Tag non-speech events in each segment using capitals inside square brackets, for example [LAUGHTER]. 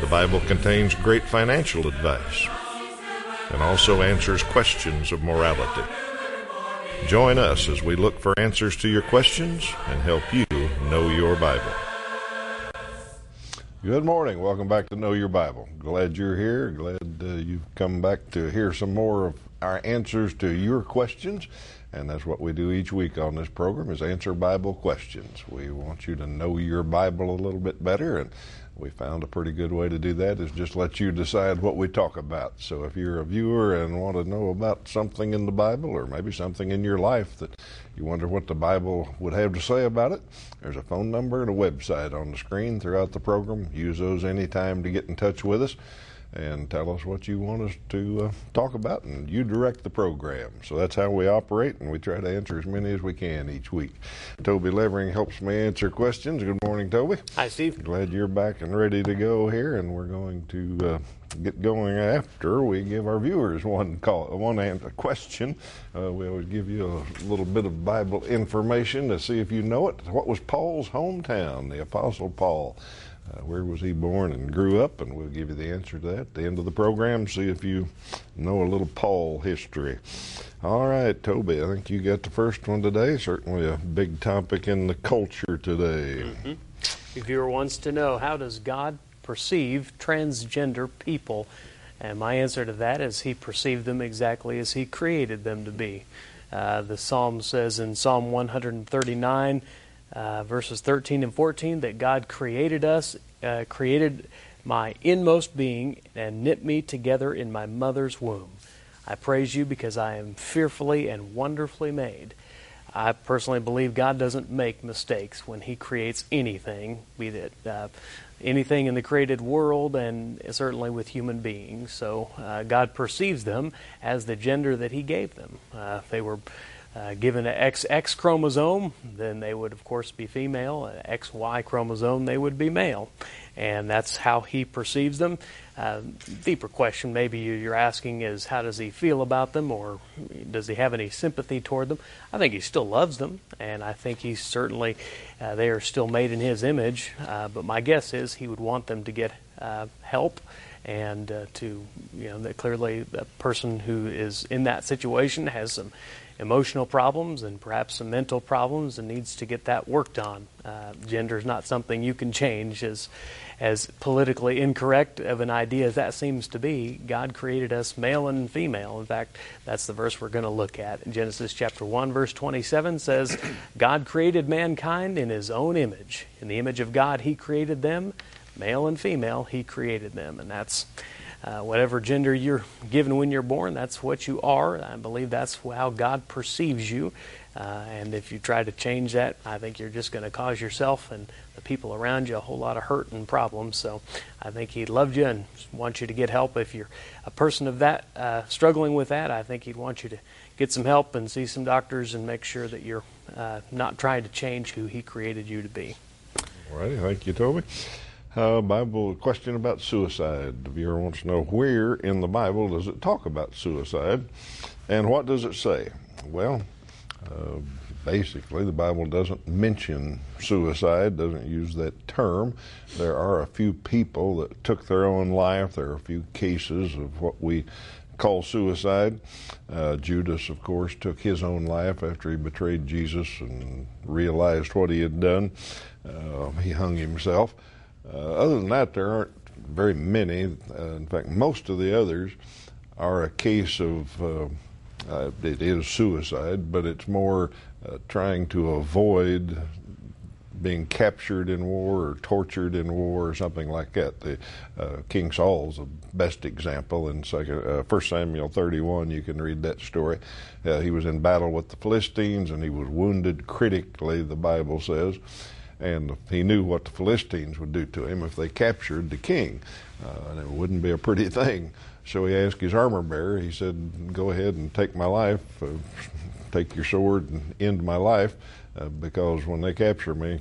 The Bible contains great financial advice and also answers questions of morality. Join us as we look for answers to your questions and help you know your Bible. Good morning. Welcome back to Know Your Bible. Glad you're here. Glad uh, you've come back to hear some more of our answers to your questions. And that's what we do each week on this program is answer Bible questions. We want you to know your Bible a little bit better and we found a pretty good way to do that is just let you decide what we talk about. So if you're a viewer and want to know about something in the Bible or maybe something in your life that you wonder what the Bible would have to say about it, there's a phone number and a website on the screen throughout the program. Use those anytime to get in touch with us and tell us what you want us to uh, talk about, and you direct the program. So that's how we operate, and we try to answer as many as we can each week. Toby Levering helps me answer questions. Good morning, Toby. Hi, Steve. Glad you're back and ready to go here, and we're going to uh, get going after we give our viewers one call, one answer, question. Uh, we always give you a little bit of Bible information to see if you know it. What was Paul's hometown, the Apostle Paul? Uh, where was he born and grew up? And we'll give you the answer to that at the end of the program. See if you know a little Paul history. All right, Toby, I think you got the first one today. Certainly a big topic in the culture today. Mm-hmm. Viewer wants to know how does God perceive transgender people? And my answer to that is he perceived them exactly as he created them to be. Uh, the psalm says in Psalm 139, uh, verses 13 and 14 that God created us, uh, created my inmost being, and knit me together in my mother's womb. I praise you because I am fearfully and wonderfully made. I personally believe God doesn't make mistakes when He creates anything, be that uh, anything in the created world and certainly with human beings. So uh, God perceives them as the gender that He gave them. Uh, they were uh, given an XX chromosome, then they would, of course, be female. An XY chromosome, they would be male. And that's how he perceives them. Uh, deeper question maybe you're asking is how does he feel about them or does he have any sympathy toward them? I think he still loves them, and I think he's certainly, uh, they are still made in his image. Uh, but my guess is he would want them to get uh, help and uh, to, you know, that clearly a person who is in that situation has some emotional problems and perhaps some mental problems and needs to get that worked on. Uh, gender is not something you can change as as politically incorrect of an idea as that seems to be. God created us male and female. In fact, that's the verse we're going to look at. Genesis chapter 1 verse 27 says, God created mankind in his own image. In the image of God he created them, male and female he created them. And that's uh, whatever gender you're given when you're born, that's what you are. I believe that's how God perceives you. Uh, and if you try to change that, I think you're just going to cause yourself and the people around you a whole lot of hurt and problems. So I think He loved you and wants you to get help. If you're a person of that, uh, struggling with that, I think He'd want you to get some help and see some doctors and make sure that you're uh, not trying to change who He created you to be. All right. Thank you, Toby. Uh, Bible question about suicide. The viewer wants to know where in the Bible does it talk about suicide, and what does it say? Well, uh, basically, the Bible doesn't mention suicide, doesn't use that term. There are a few people that took their own life. There are a few cases of what we call suicide. Uh, Judas, of course, took his own life after he betrayed Jesus and realized what he had done. Uh, he hung himself. Uh, other than that, there aren't very many. Uh, in fact, most of the others are a case of uh, uh it is suicide, but it's more uh, trying to avoid being captured in war or tortured in war or something like that. The, uh, King Saul's the best example in second, 1 Samuel 31. You can read that story. He was in battle with the Philistines and he was wounded critically, the Bible says and he knew what the Philistines would do to him if they captured the king. Uh, and it wouldn't be a pretty [LAUGHS] thing. So he asked his armor bearer, he said, Go ahead and take my life, uh, [LAUGHS] take your sword and end my life, uh, because when they capture me,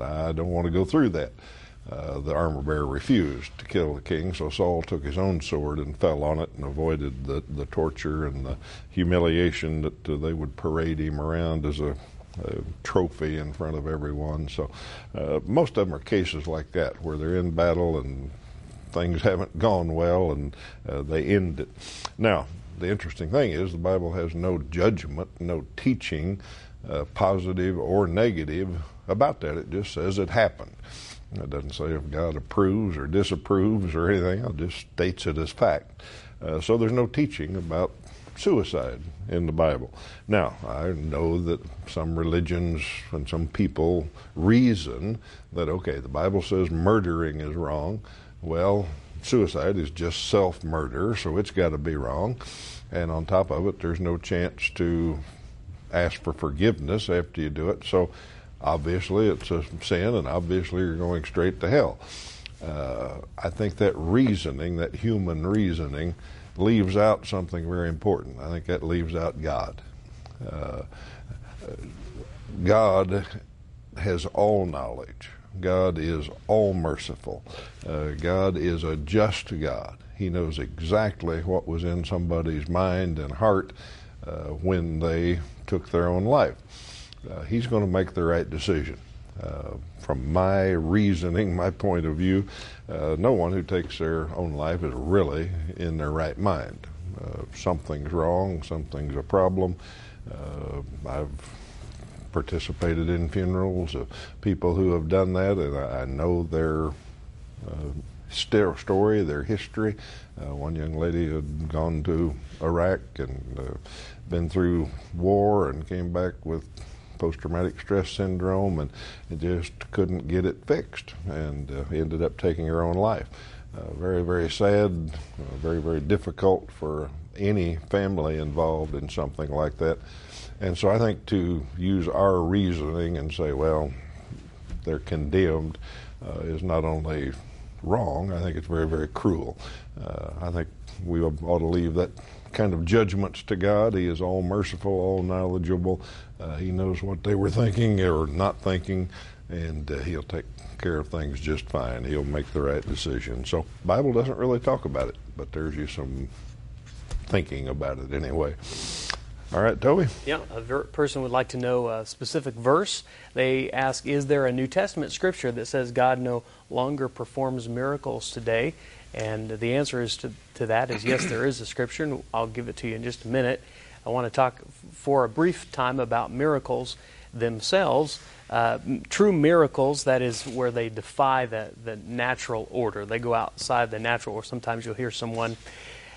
I don't want to go through that. Uh, the armor bearer refused to kill the king, so Saul took his own sword and fell on it and avoided the, the torture and the humiliation that uh, they would parade him around as a, a, trophy in front of everyone. So uh, most of them are cases like that where they're in battle and things [LAUGHS] haven't gone well and uh, they end it. Now, the interesting thing is the Bible has no judgment, no teaching, uh, positive or negative, about that. It just says it happened. It doesn't say if God approves or disapproves or anything. It just states it as fact. Uh, so there's no teaching about suicide in the Bible. Now, I know that some religions and some people reason that, okay, the Bible says murdering is wrong. Well, suicide is just self murder, so it's got to be wrong. And on top of it, there's no chance to ask for forgiveness after you do it. So obviously it's a sin, and obviously you're going straight to hell. Uh, I think that reasoning, that human reasoning, leaves out something very important. I think that leaves out God. Uh, God has all knowledge. God is all merciful. Uh, God is a just God. He knows exactly what was in somebody's mind and heart uh, when they took their own life. Uh, he's going to make the right decision. Uh, from my reasoning, my point of view, uh, no one who takes their own life is really in their right mind. Uh, something's wrong, something's a problem. Uh, I've participated in funerals of people who have done that, and I, I know their uh, story, their history. One young lady had gone to Iraq and been through war and came back with post-traumatic stress syndrome and just couldn't get it fixed and uh, ended up taking her own life. Uh, very, very sad, uh, very, very difficult for any family involved in something like that. And so I think to use our reasoning and say, well, they're condemned uh, is not only wrong, I think it's very, very cruel. Uh, I think we ought to leave that kind of judgments to God. He is all merciful, all knowledgeable. Uh, he knows what they were thinking or not thinking, and uh, He'll take care of things just fine. He'll make the right decision. So, Bible doesn't really talk about it, but there's you some thinking about it anyway. All right, Toby. Yeah, a ver- person would like to know a specific verse. They ask, "Is there a New Testament scripture that says God no longer performs miracles today?" And the answer is to, to that is yes, there is a scripture, and I'll give it to you in just a minute. I want to talk for a brief time about miracles themselves. Uh, true miracles, that is where they defy the, the natural order. They go outside the natural, or sometimes you'll hear someone,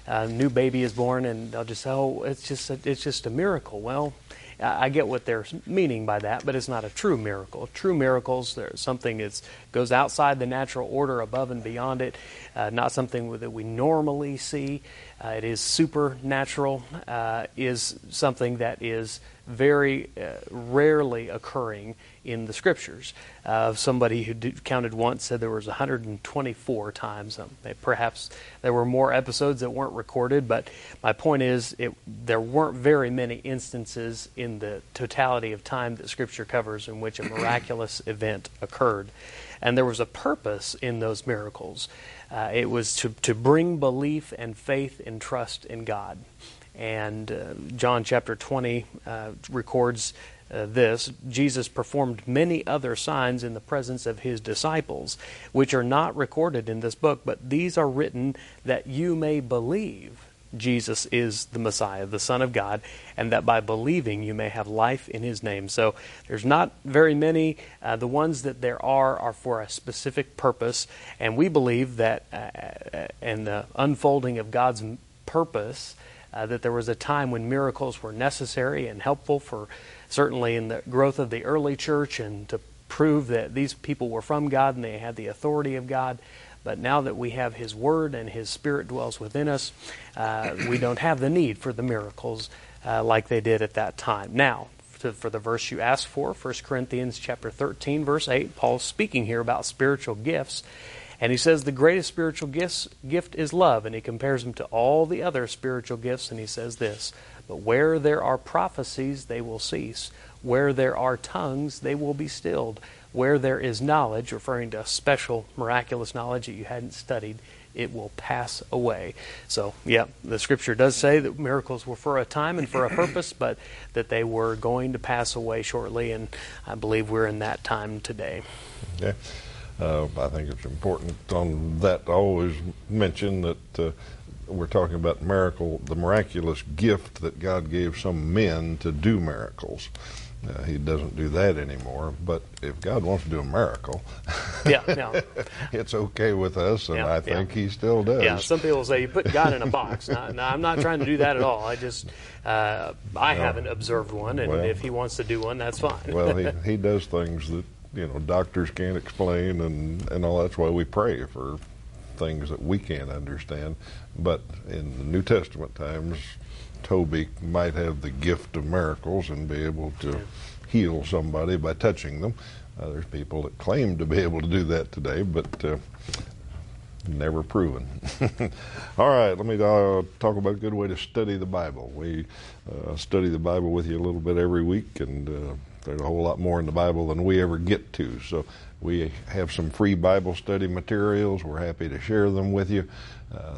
a new baby is born, and they'll just say, oh, it's just a, it's just a miracle. Well, I get what they're meaning by that, but it's not a true miracle. True miracles, there's something that goes outside the natural order, above and beyond it, uh, not something that we normally see. Uh, it is supernatural, uh, is something that is very uh, rarely occurring in the scriptures. Uh, somebody who counted once said there was 124 times. Um, perhaps there were more episodes that weren't recorded, but my point is it, there weren't very many instances in the totality of time that Scripture covers in which a [CLEARS THROAT] miraculous event occurred. And there was a purpose in those miracles. Uh, it was to, to bring belief and faith and trust in God. And uh, John chapter 20 uh, records uh, this Jesus performed many other signs in the presence of his disciples, which are not recorded in this book, but these are written that you may believe Jesus is the Messiah, the Son of God, and that by believing you may have life in his name. So there's not very many. Uh, the ones that there are are for a specific purpose, and we believe that uh, uh in the unfolding of God's purpose, uh, that there was a time when miracles were necessary and helpful for certainly in the growth of the early church and to prove that these people were from God and they had the authority of God. But now that we have His Word and His Spirit dwells within us, uh, we don't have the need for the miracles uh, like they did at that time. Now, to, for the verse you asked for, 1 Corinthians chapter 13, verse 8, Paul's speaking here about spiritual gifts. And he says the greatest spiritual gifts, gift is love, and he compares them to all the other spiritual gifts, and he says this But where there are prophecies, they will cease. Where there are tongues, they will be stilled. Where there is knowledge, referring to special miraculous knowledge that you hadn't studied, it will pass away. So, yeah, the scripture does say that miracles were for a time and for a purpose, but that they were going to pass away shortly, and I believe we're in that time today. Yeah. Uh, I think it's important on that to always mention that uh, we're talking about miracle, the miraculous gift that God gave some men to do miracles. Uh, he doesn't do that anymore. But if God wants to do a miracle, yeah, [LAUGHS] it's okay with us, and Yeah, I think yeah. He still does. Yeah, some people say you put God in a box. no, now, I'm not trying to do that at all. I just, uh, I haven't observed one, and Well- if he wants to do one, that's fine. well, he, [LAUGHS] he does things that you know doctors can't explain, and and all. That's why we pray for things that we can't understand. But in the New Testament times, Toby might have the gift of miracles and be able to heal somebody by touching them. Uh, there's people that claim to be able to do that today, but uh, never proven. [LAUGHS] All right, let me uh, talk about a good way to study the Bible. We uh, study the Bible with you a little bit every week, and uh, there's a whole lot more in the Bible than we ever get to. So we have some free Bible study materials. We're happy to share them with you. Uh,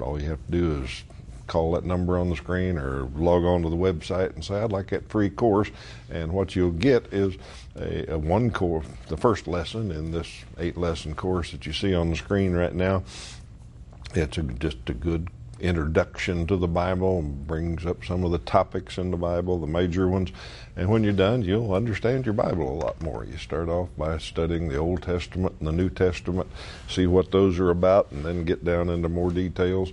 all you have to do is call that number on the screen or log on to the website and say, I'd like that free course. And what you'll get is a, a one course, the first lesson in this eight lesson course that you see on the screen right now. It's a, just a good introduction to the Bible and brings up some of the topics in the Bible, the major ones. And when you're done, you'll understand your Bible a lot more. You start off by studying the Old Testament and the New Testament, see what those are about, and then get down into more details.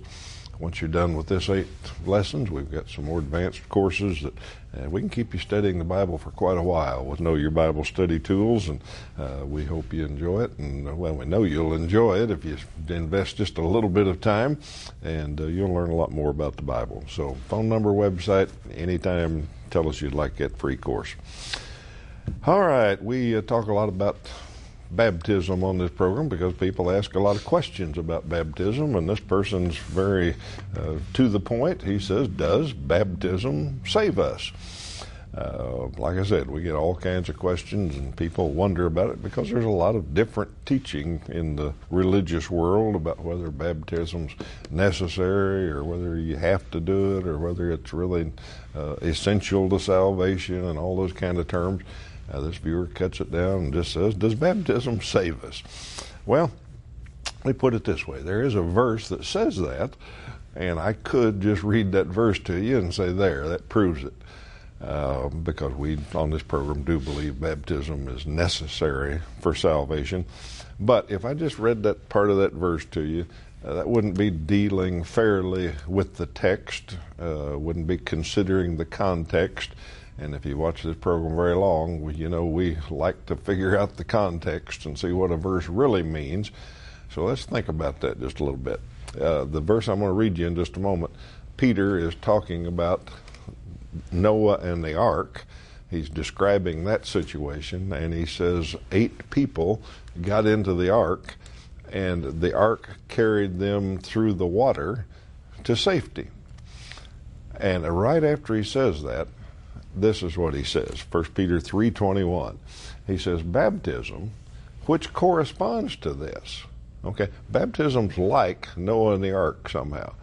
Once you're done with this eight lessons, we've got some more advanced courses that uh, we can keep you studying the Bible for quite a while with Know Your Bible study tools, and uh, we hope you enjoy it. And uh, well, we know you'll enjoy it if you invest just a little bit of time, and uh, you'll learn a lot more about the Bible. So, phone number, website, anytime. Tell us you'd like that free course. All right, we uh, talk a lot about baptism on this program because people ask a lot of questions about baptism, and this person's very uh, to the point. He says, Does baptism save us? Uh, like I said, we get all kinds of questions, and people wonder about it because there's a lot of different teaching in the religious world about whether baptism's necessary or whether you have to do it or whether it's really uh, essential to salvation and all those kind of terms. Uh, this viewer cuts it down and just says, Does baptism save us? Well, let me put it this way there is a verse that says that, and I could just read that verse to you and say, There, that proves it. Uh, because we on this program do believe baptism is necessary for salvation. But if I just read that part of that verse to you, uh, that wouldn't be dealing fairly with the text, uh, wouldn't be considering the context. And if you watch this program very long, you know we like to figure out the context and see what a verse really means. So let's think about that just a little bit. Uh, the verse I'm going to read you in just a moment, Peter is talking about Noah and the ark. He's describing that situation, and he says eight people got into the ark, and the ark carried them through the water to safety. And right after he says that, this is what he says 1 peter 3.21 he says baptism which corresponds to this. Okay baptism's like noah and the ark somehow.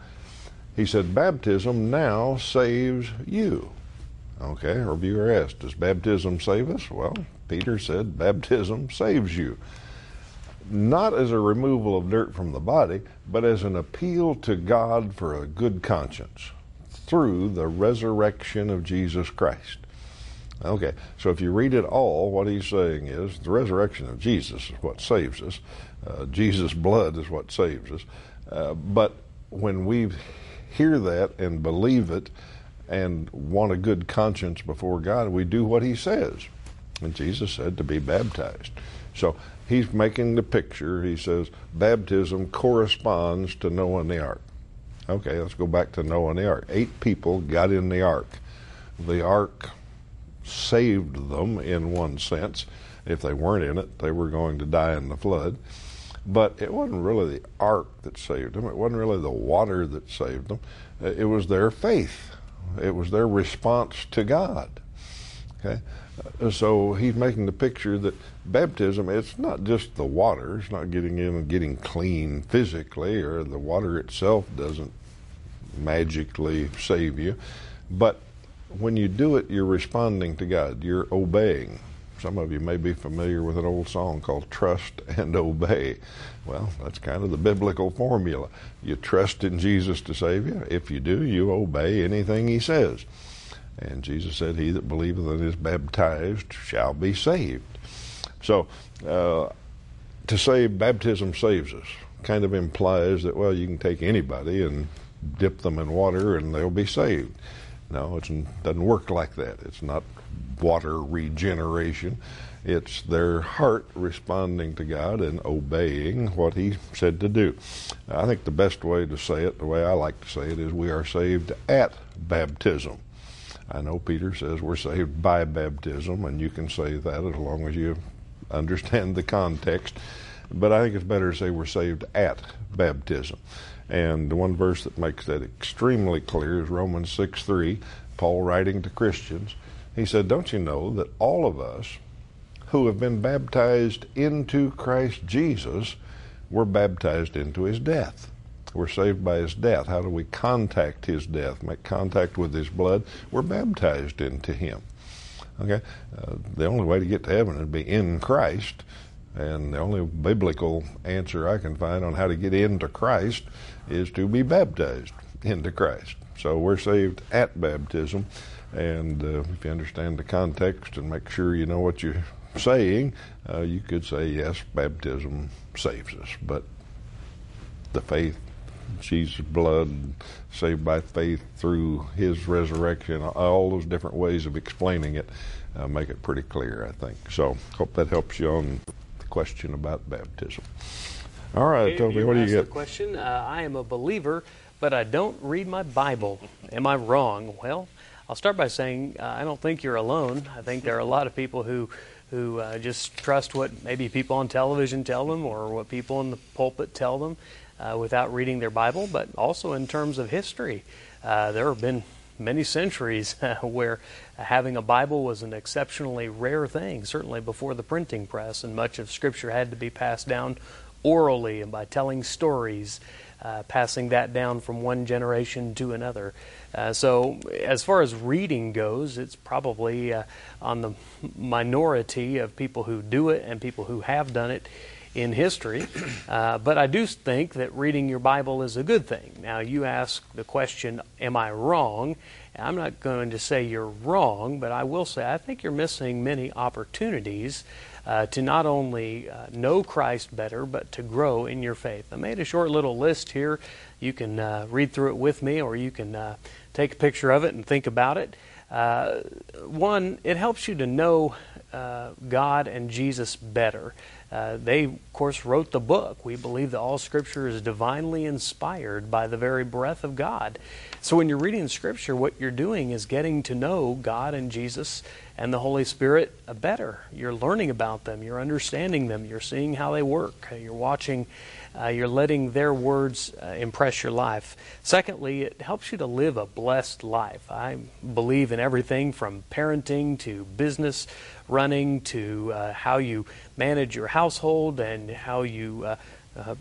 He said baptism now saves you. Okay or our viewer asked does baptism save us? Well peter said baptism saves you. Not as a removal of dirt from the body but as an appeal to god for a good conscience through the resurrection of Jesus Christ. Okay, so if you read it all, what he's saying is the resurrection of Jesus is what saves us. Uh, Jesus' blood is what saves us. Uh, but when we hear that and believe it and want a good conscience before God, we do what he says. And Jesus said to be baptized. So he's making the picture. He says baptism corresponds to Noah and the ark. Okay, let's go back to Noah and the ark. Eight people got in the ark. The ark saved them in one sense. If they weren't in it, they were going to die in the flood. But it wasn't really the ark that saved them. It wasn't really the water that saved them. It was their faith. It was their response to God. Okay, uh, so he's making the picture that baptism it's not just the water. It's not getting in and getting clean physically, or the water itself doesn't magically save you, but when you do it, you're responding to God. You're obeying. Some of you may be familiar with an old song called Trust and Obey. Well, that's kind of the biblical formula. You trust in Jesus to save you. If you do, you obey anything He says. And Jesus said, He that believeth and is baptized shall be saved. So, uh, to say baptism saves us kind of implies that, well, you can take anybody and dip them in water and they'll be saved. No, it doesn't work like that. It's not water regeneration. It's their heart responding to God and obeying what He said to do. I think the best way to say it, the way I like to say it, is we are saved at baptism. I know Peter says we're saved by baptism, and you can say that as long as you understand the context. But I think it's better to say we're saved at baptism. And the one verse that makes that extremely clear is Romans 6 3, Paul writing to Christians. He said, Don't you know that all of us who have been baptized into Christ Jesus were baptized into his death? We're saved by his death. How do we contact his death, make contact with his blood? We're baptized into him. Okay? Uh, the only way to get to heaven to be in Christ. And the only biblical answer I can find on how to get into Christ is to be baptized into Christ. So we're saved at baptism. And uh, if you understand the context and make sure you know what you're saying, uh, you could say, yes, baptism saves us. But the faith, Jesus' blood, saved by faith through his resurrection, all those different ways of explaining it uh, make it pretty clear, I think. So, hope that helps you on the question about baptism. All right, Toby, what do you get? question. Uh, I am a believer, but I don't read my Bible. Am I wrong? Well, I'll start by saying uh, I don't think you're alone. I think there are a lot of people who who uh, just trust what maybe people on television tell them or what people in the pulpit tell them uh, without reading their Bible. But also in terms of history, uh, there have been many centuries [LAUGHS] where having a Bible was an exceptionally rare thing, certainly before the printing press, and much of Scripture had to be passed down orally and by telling stories, uh, passing that down from one generation to another. Uh, so, as far as reading goes, it's probably uh, on the minority of people who do it and people who have done it in history. Uh, but I do think that reading your Bible is a good thing. Now, you ask the question, Am I wrong? I'm not going to say you're wrong, but I will say I think you're missing many opportunities uh, to not only uh, know Christ better, but to grow in your faith. I made a short little list here. You can uh, read through it with me, or you can uh, take a picture of it and think about it. Uh, one, it helps you to know uh, God and Jesus better. Uh, they, of course, wrote the book. We believe that all Scripture is divinely inspired by the very breath of God. So when you're reading Scripture, what you're doing is getting to know God and Jesus and the Holy Spirit better. You're learning about them, you're understanding them, you're seeing how they work, you're watching, uh, you're letting their words uh, impress your life. Secondly, it helps you to live a blessed life. I believe in everything from parenting to business running to uh, how you manage your household and how you uh, uh,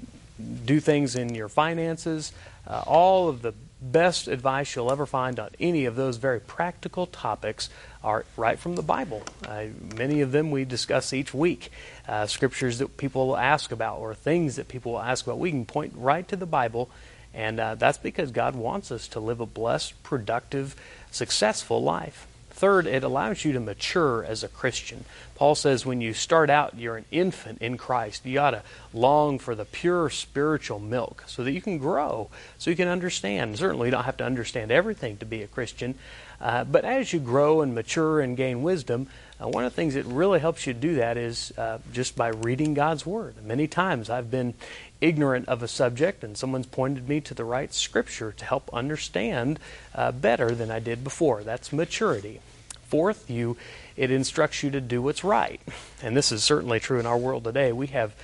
do things in your finances. Uh, all of the best advice you'll ever find on any of those very practical topics are right from the Bible. Uh, many of them we discuss each week. Uh, scriptures that people will ask about or things that people will ask about. We can point right to the Bible, and that's because God wants us to live a blessed, productive, successful life. Third, it allows you to mature as a Christian. Paul says when you start out, you're an infant in Christ. You ought to long for the pure spiritual milk so that you can grow, so you can understand. Certainly, you don't have to understand everything to be a Christian, uh, but as you grow and mature and gain wisdom, uh, one of the things that really helps you do that is uh, just by reading God's Word. Many times I've been ignorant of a subject and someone's pointed me to the right Scripture to help understand uh, better than I did before. That's maturity. Fourth, you it instructs you to do what's right. And this is certainly true in our world today. We have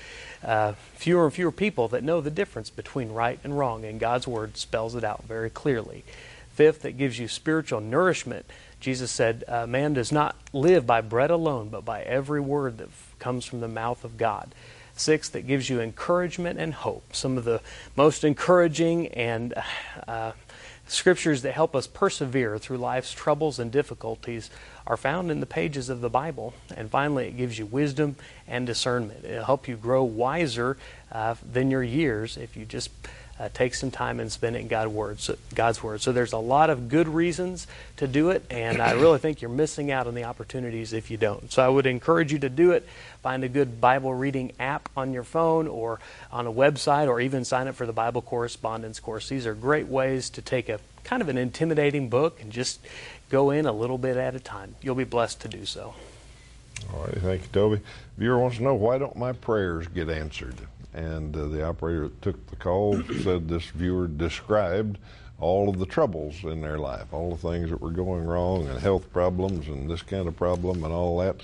uh, fewer and fewer people that know the difference between right and wrong, and God's Word spells it out very clearly. Fifth, it gives you spiritual nourishment. Jesus said, uh, Man does not live by bread alone, but by every word that f- comes from the mouth of God. Six, that gives you encouragement and hope. Some of the most encouraging and uh, scriptures that help us persevere through life's troubles and difficulties are found in the pages of the Bible. And finally, it gives you wisdom and discernment. It'll help you grow wiser uh, than your years if you just uh, take some time and spend it in word, so, God's word. So there's a lot of good reasons to do it, and I really think you're missing out on the opportunities if you don't. So I would encourage you to do it. Find a good Bible reading app on your phone or on a website, or even sign up for the Bible correspondence course. These are great ways to take a kind of an intimidating book and just go in a little bit at a time. You'll be blessed to do so. All right, thank you, Toby. Viewer wants to know why don't my prayers get answered? And uh, the operator that took the call said this viewer described all of the troubles in their life, all the things that were going wrong, and health problems, and this kind of problem, and all that.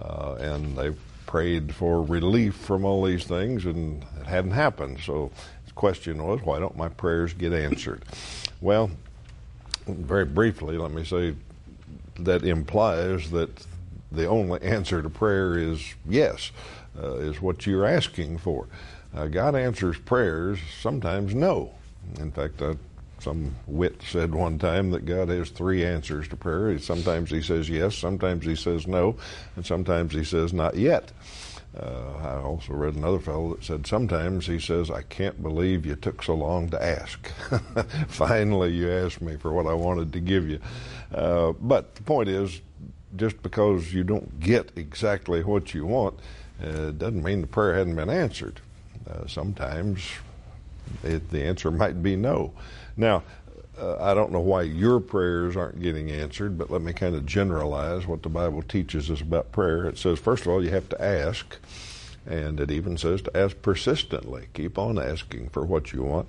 Uh, and they prayed for relief from all these things, and it hadn't happened. So the question was, why don't my prayers get answered? Well, very briefly, let me say that implies that the only answer to prayer is yes, uh, is what you're asking for. Uh, God answers prayers, sometimes no. In fact, uh, some wit said one time that God has three answers to prayer. Sometimes He says yes, sometimes He says no, and sometimes He says not yet. Uh, I also read another fellow that said sometimes he says, I can't believe you took so long to ask. [LAUGHS] Finally, you asked me for what I wanted to give you. Uh, but the point is, just because you don't get exactly what you want, uh, doesn't mean the prayer hadn't been answered. Uh, sometimes it, the answer might be no. Now, uh, I don't know why your prayers aren't getting answered, but let me kind of generalize what the Bible teaches us about prayer. It says, first of all, you have to ask, and it even says to ask persistently. Keep on asking for what you want.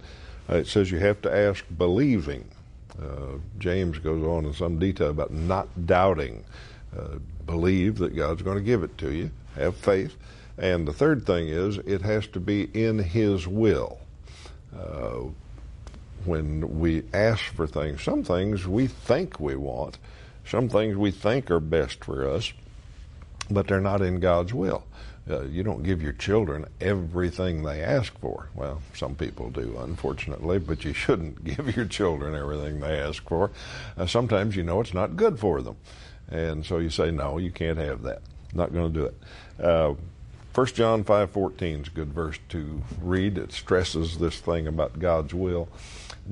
Uh, it says you have to ask believing. Uh, James goes on in some detail about not doubting. Uh, believe that God's going to give it to you. Have faith. And the third thing is, it has to be in His will. Uh, when we ask for things. Some things we think we want, some things we think are best for us, but they're not in God's will. Uh, you don't give your children everything they ask for. Well, some people do, unfortunately, but you shouldn't [LAUGHS] give your children everything they ask for. Uh, sometimes you know it's not good for them. And so you say, no, you can't have that. Not going to do it. Uh, 1 John 5.14 is a good verse to read. It stresses this thing about God's will.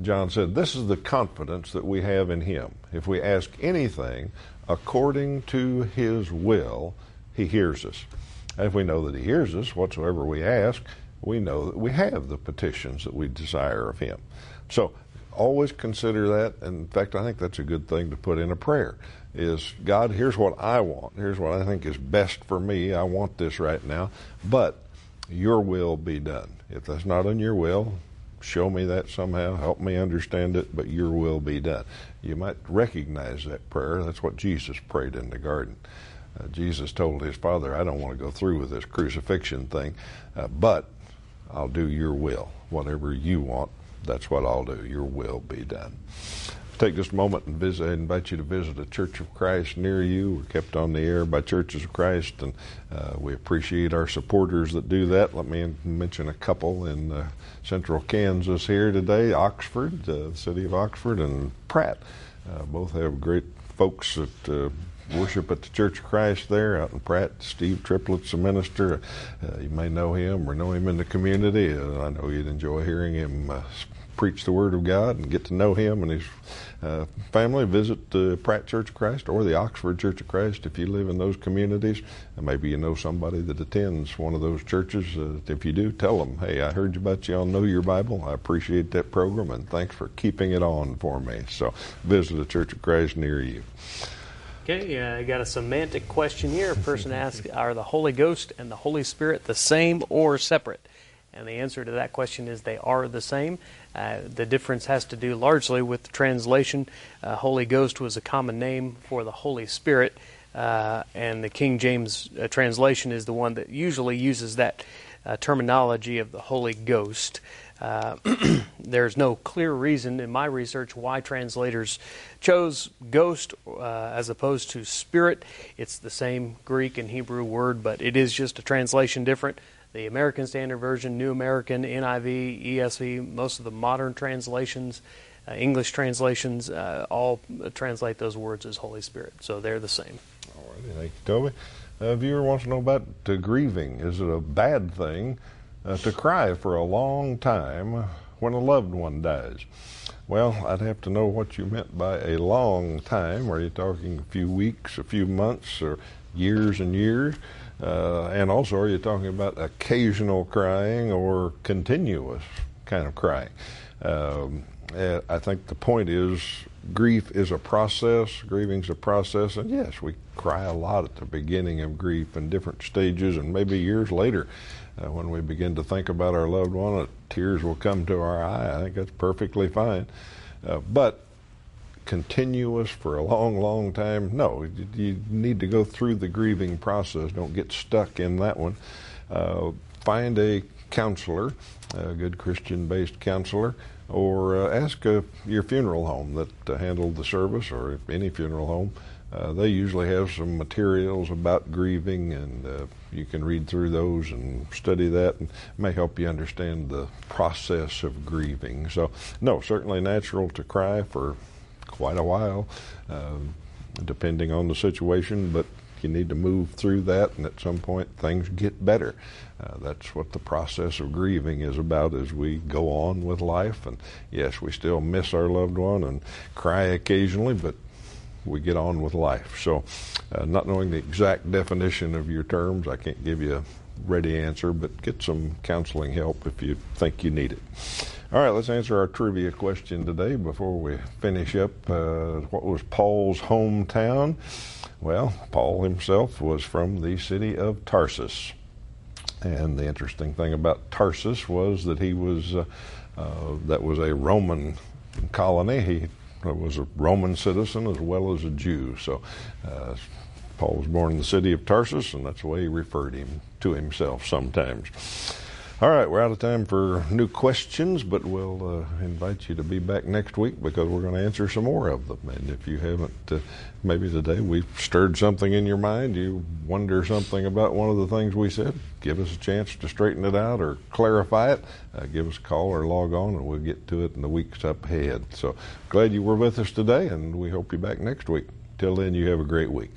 John said, This is the confidence that we have in Him. If we ask anything according to His will, He hears us. And if we know that He hears us, whatsoever we ask, we know that we have the petitions that we desire of Him. So always consider that. In fact, I think that's a good thing to put in a prayer. Is God, here's what I want. Here's what I think is best for me. I want this right now. But your will be done. If that's not in your will, show me that somehow, help me understand it, but your will be done. You might recognize that prayer. That's what Jesus prayed in the garden. Uh, Jesus told his father, I don't want to go through with this crucifixion thing, uh, but I'll do your will. Whatever you want, that's what I'll do. Your will be done. Take just a moment and visit, invite you to visit a Church of Christ near you. We're kept on the air by Churches of Christ, and uh, we appreciate our supporters that do that. Let me mention a couple in uh, central Kansas here today Oxford, uh, the city of Oxford, and Pratt. Uh, both have great folks that uh, worship at the Church of Christ there out in Pratt. Steve Triplett's a minister. Uh, you may know him or know him in the community. Uh, I know you'd enjoy hearing him uh, preach the Word of God and get to know him and his uh, family, visit the Pratt Church of Christ or the Oxford Church of Christ if you live in those communities. And maybe you know somebody that attends one of those churches. Uh, if you do, tell them, hey, I heard about you on Know Your Bible. I appreciate that program and thanks for keeping it on for me. So visit a Church of Christ near you. Okay, uh, I got a semantic question here. A person asks, are the Holy Ghost and the Holy Spirit the same or separate? And the answer to that question is they are the same. Uh, the difference has to do largely with the translation. Uh, Holy Ghost was a common name for the Holy Spirit, uh, and the King James uh, translation is the one that usually uses that uh, terminology of the Holy Ghost. Uh, [CLEARS THROAT] there's no clear reason in my research why translators chose ghost as opposed to spirit. It's the same Greek and Hebrew word, but it is just a translation different the American Standard Version, New American, NIV, ESV, most of the modern translations, uh, English translations, uh, all translate those words as Holy Spirit. So they're the same. All right, thank you, Toby. A viewer wants to know about grieving. Is it a bad thing uh, to cry for a long time when a loved one dies? Well, I'd have to know what you meant by a long time. Are you talking a few weeks, a few months, or years and years? Uh, and also, are you talking about occasional crying or continuous kind of crying? Um, I think the point is grief is a process, grieving's a process, and yes, we cry a lot at the beginning of grief in different stages, and maybe years later, uh, when we begin to think about our loved one, uh, tears will come to our eye. I think that's perfectly fine. Uh, but continuous for a long, long time. No, you need to go through the grieving process. Don't get stuck in that one. Uh, find a counselor, a good Christian based counselor, or uh, ask uh, your funeral home that uh, handled the service or any funeral home. Uh, they usually have some materials about grieving, and uh, you can read through those and study that, and may help you understand the process of grieving. So, no, certainly natural to cry for quite a while, um, depending on the situation, but you need to move through that, and at some point things get better. Uh, that's what the process of grieving is about as we go on with life. And yes, we still miss our loved one and cry occasionally, but we get on with life. So, uh, not knowing the exact definition of your terms, I can't give you ready answer, but get some counseling help if you think you need it. All right, let's answer our trivia question today before we finish up. Uh, what was Paul's hometown? Well, Paul himself was from the city of Tarsus. And the interesting thing about Tarsus was that he was, uh, uh, that was a Roman colony. He was a Roman citizen as well as a Jew. So uh, Paul was born in the city of Tarsus, and that's the way he referred him to himself sometimes. All right, we're out of time for new questions, but we'll uh, invite you to be back next week because we're going to answer some more of them. And if you haven't, uh, maybe today we've stirred something in your mind, you wonder something about one of the things we said, give us a chance to straighten it out or clarify it. Uh, give us a call or log on, and we'll get to it in the weeks up ahead. So glad you were with us today, and we hope you're back next week. Till then, you have a great week.